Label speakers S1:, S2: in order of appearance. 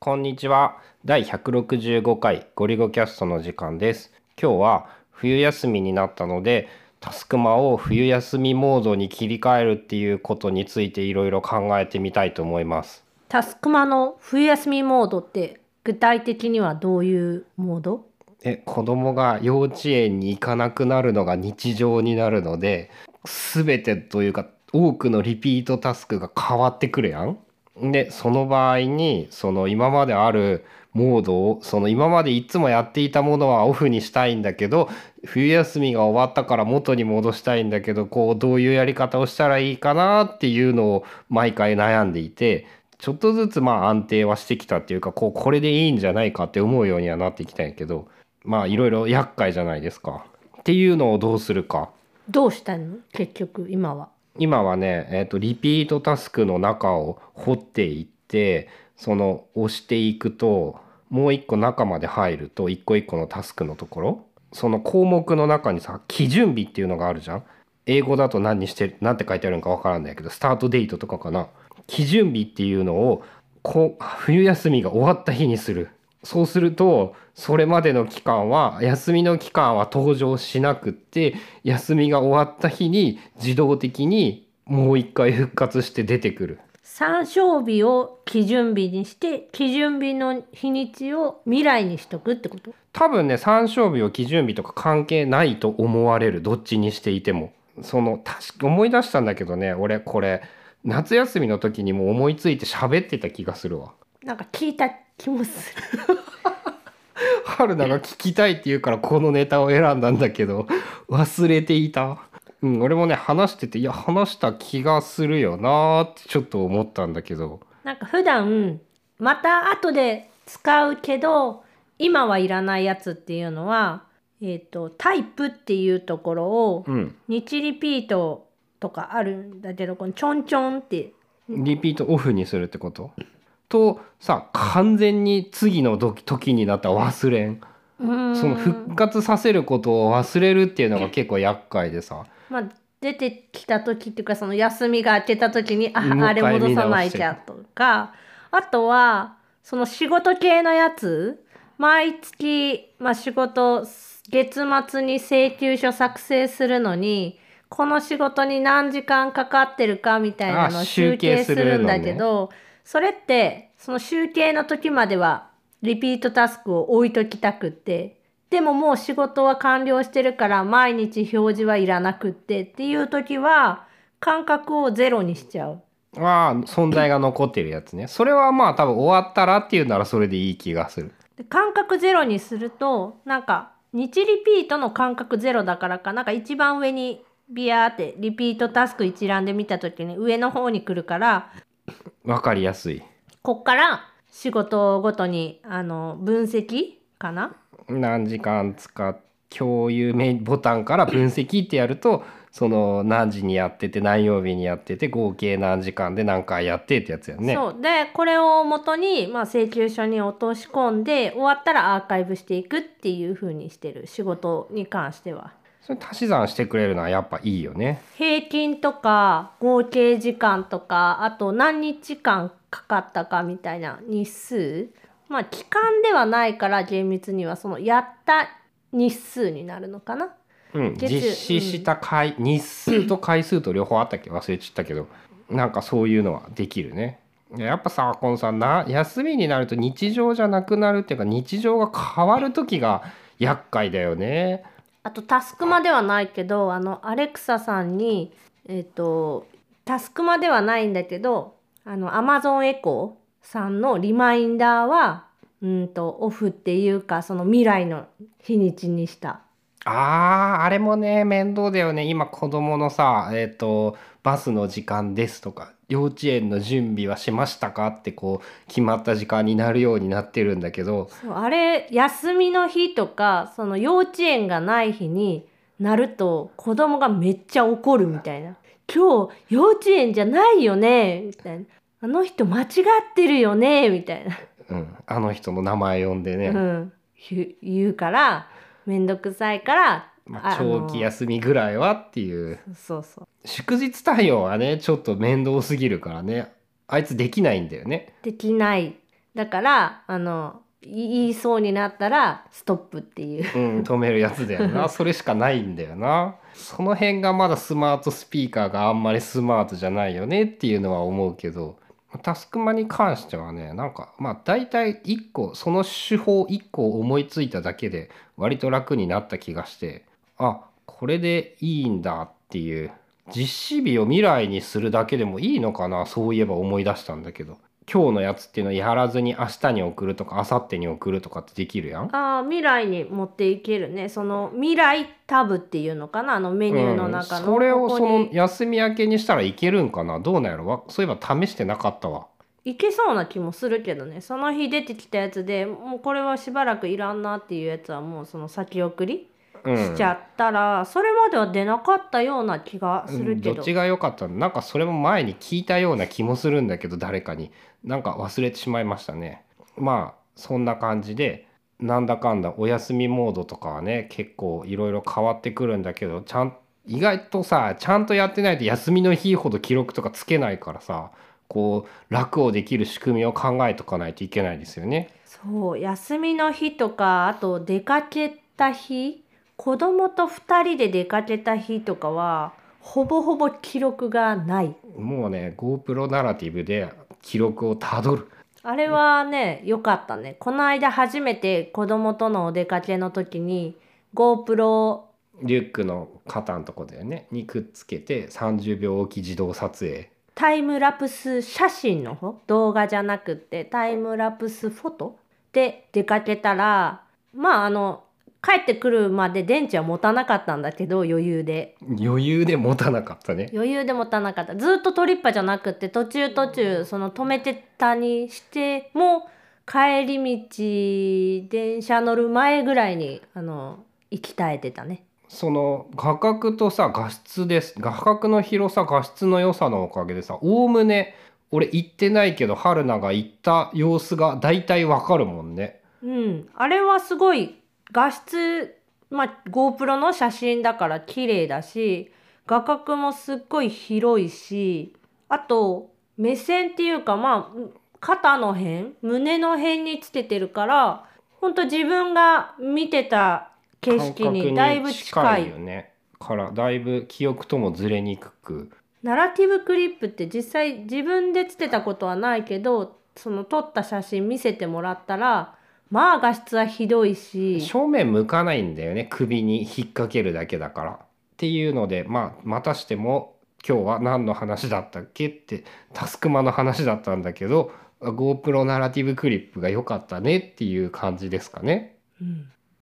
S1: こんにちは。第165回ゴリゴキャストの時間です。今日は冬休みになったので、タスクマを冬休みモードに切り替えるっていうことについていろいろ考えてみたいと思います。
S2: タスクマの冬休みモードって具体的にはどういうモード？
S1: え、子供が幼稚園に行かなくなるのが日常になるので、すべてというか多くのリピートタスクが変わってくるやん。でその場合にその今まであるモードをその今までいつもやっていたものはオフにしたいんだけど冬休みが終わったから元に戻したいんだけどこうどういうやり方をしたらいいかなっていうのを毎回悩んでいてちょっとずつまあ安定はしてきたっていうかこうこれでいいんじゃないかって思うようにはなってきたんやけどまあいろいろ厄介じゃないですか。っていうのをどうするか。
S2: どうしたの？結局今は。
S1: 今はね、えー、とリピートタスクの中を掘っていってその押していくともう一個中まで入ると一個一個のタスクのところ。その項目の中にさ基準日っていうのがあるじゃん。英語だと何にして何て書いてあるのかわからんだけどスタートデートとかかな。基準日っていうのをこう冬休みが終わった日にする。そうするとそれまでの期間は休みの期間は登場しなくって休みが終わった日に自動的にもう一回復活して出てくる。
S2: 参照日を基準日にして基準日の日にちを未来にしとくってこと？
S1: 多分ね参照日を基準日とか関係ないと思われるどっちにしていてもその確か思い出したんだけどね俺これ夏休みの時にも思いついて喋ってた気がするわ。
S2: なんか聞いた気もする。
S1: 春菜が聞きたいって言うからこのネタを選んだんだけど忘れていた。うん、俺もね話してていや話した気がするよなーってちょっと思ったんだけど
S2: なんか普段また後で使うけど今はいらないやつっていうのは、えーと、タイプっていうところを
S1: うん
S2: 日リピートとかあるんだけどこのちょんちょんって
S1: リピートオフにするってこと？とさ完全に次の時時になったら忘れん。その復活させることを忘れるっていうのが結構厄介でさ。
S2: まあ出てきた時っていうかその休みが明けた時にああれ戻さないきゃとか。あとはその仕事系のやつ。毎月、まあ、仕事月末に請求書作成するのにこの仕事に何時間かかってるかみたいなのを
S1: あ
S2: 集計す
S1: る
S2: んだけど、それってその集計の時まではリピートタスクを置いときたくってでももう仕事は完了してるから毎日表示はいらなくってっていう時は感覚をゼロにしちゃう。
S1: あー存在が残ってるやつねそれはまあ多分終わったらっていうならそれでいい気がする
S2: で感覚ゼロにするとなんか日リピートの感覚ゼロだからかなんか一番上にビヤーってリピートタスク一覧で見た時に上の方に来るから
S1: わかりやすい。
S2: こっから仕事ごとにあの分析かな？
S1: 何時間使っ共有メボタンから分析ってやるとその何時にやってて何曜日にやってて合計何時間で何回やってってやつやね。
S2: そう。でこれを元に、まあ、請求書に落とし込んで終わったらアーカイブしていくっていう風にしてる仕事に関しては。
S1: それ足し算してくれるのはやっぱいいよね。
S2: 平均とか合計時間とかあと何日間かかったかみたいな日数。まあ期間ではないから厳密にはそのやった日数になるのかな。
S1: うん、
S2: 月
S1: 実施した回、日数と回数と両方あったっけ？忘れちゃったけど。なんかそういうのはできるね。やっぱさこのさな休みになると日常じゃなくなるっていうか日常が変わる時が厄介だよね
S2: あとタスクマではないけどあのアレクサさんにえっ、とタスクマではないんだけどあのアマゾンエコーさんのリマインダーはうんとオフっていうかその未来の日にちにした。
S1: あーあれもね面倒だよね今子供のさえっ、とバスの時間ですとか幼稚園の準備はしましたかってこう決まった時間になるようになってるんだけど
S2: あれ休みの日とかその幼稚園がない日になると子供がめっちゃ怒るみたいな「今日幼稚園じゃないよね」みたいな「あの人間違ってるよね」みたいな。
S1: うん、あの人の名前呼んでね、
S2: うん、言う言うからめんどくさいから、
S1: まあ、長期休みぐらいはっていう。
S2: そうそう。
S1: 祝日対応はねちょっと面倒すぎるからね。あいつできないんだよね。
S2: できない。だからあの言いそうになったらストップっていう。
S1: うん、止めるやつだよな。それしかないんだよな。その辺がまだスマートスピーカーがあんまりスマートじゃないよねっていうのは思うけどタスクマに関してはねなんかまあ大体1個その手法1個思いついただけで割と楽になった気がしてあこれでいいんだっていう。実施日を未来にするだけでもいいのかな。そういえば思い出したんだけど。今日のやつっていうのはやらずに明日に送るとか明後日に送るとかってできるやん？
S2: あー未来に持っていけるね。その未来タブっていうのかな？あのメニューの中の、
S1: うん、それをその休み明けにしたらいけるんかな？どうなんやろ？わそういえば試してなかったわ。
S2: いけそうな気もするけどね。その日出てきたやつでもうこれはしばらくいらんなっていうやつはもうその先送り
S1: うん
S2: しちゃったら、それまでは出なかったような気がするけど、
S1: どっちが良かったのなんかそれも前に聞いたような気もするんだけど誰かに。なんか忘れてしまいましたね。まあそんな感じでなんだかんだお休みモードとかはね結構いろいろ変わってくるんだけどちゃん意外とさちゃんとやってないと休みの日ほど記録とかつけないからさこう楽をできる仕組みを考えとかないといけないですよね。
S2: そう休みの日とかあと出かけた日子供と2人で出かけた日とかはほぼほぼ記録がない。
S1: もうね GoPro ナラティブで記録をたどる。
S2: あれはね良かったね。この間初めて子供とのお出かけの時に GoPro
S1: リュックの肩のとこだよね。にくっつけて30秒おき自動撮影
S2: タイムラプス写真の方？動画じゃなくってタイムラプスフォト？で出かけたらまああの帰ってくるまで電池は持たなかったんだけど余裕で。
S1: 余裕で持たなかったね。
S2: 余裕で持たなかった。ずっとトリッパじゃなくって途中途中その止めてたにしても帰り道電車乗る前ぐらいにあの行き絶えてたね。
S1: その画角とさ画質です。画角の広さ画質の良さのおかげでさおおむね俺行ってないけど春菜が行った様子が大体わかるもんね。
S2: うん。あれはすごい画質まあ GoPro の写真だから綺麗だし画角もすっごい広いしあと目線っていうかまあ肩の辺胸の辺につけてるからほんと自分が見てた景色にだいぶ近い
S1: よね。からだいぶ記憶ともずれにくく。
S2: ナラティブクリップって実際自分でつけたことはないけどその撮った写真見せてもらったらまあ画質はひどいし
S1: 正面向かないんだよね首に引っ掛けるだけだから。っていうのでまあまたしても今日は何の話だったっけってタスクマの話だったんだけど GoPro ナラティブクリップが良かったねっていう感じですかね。
S2: うん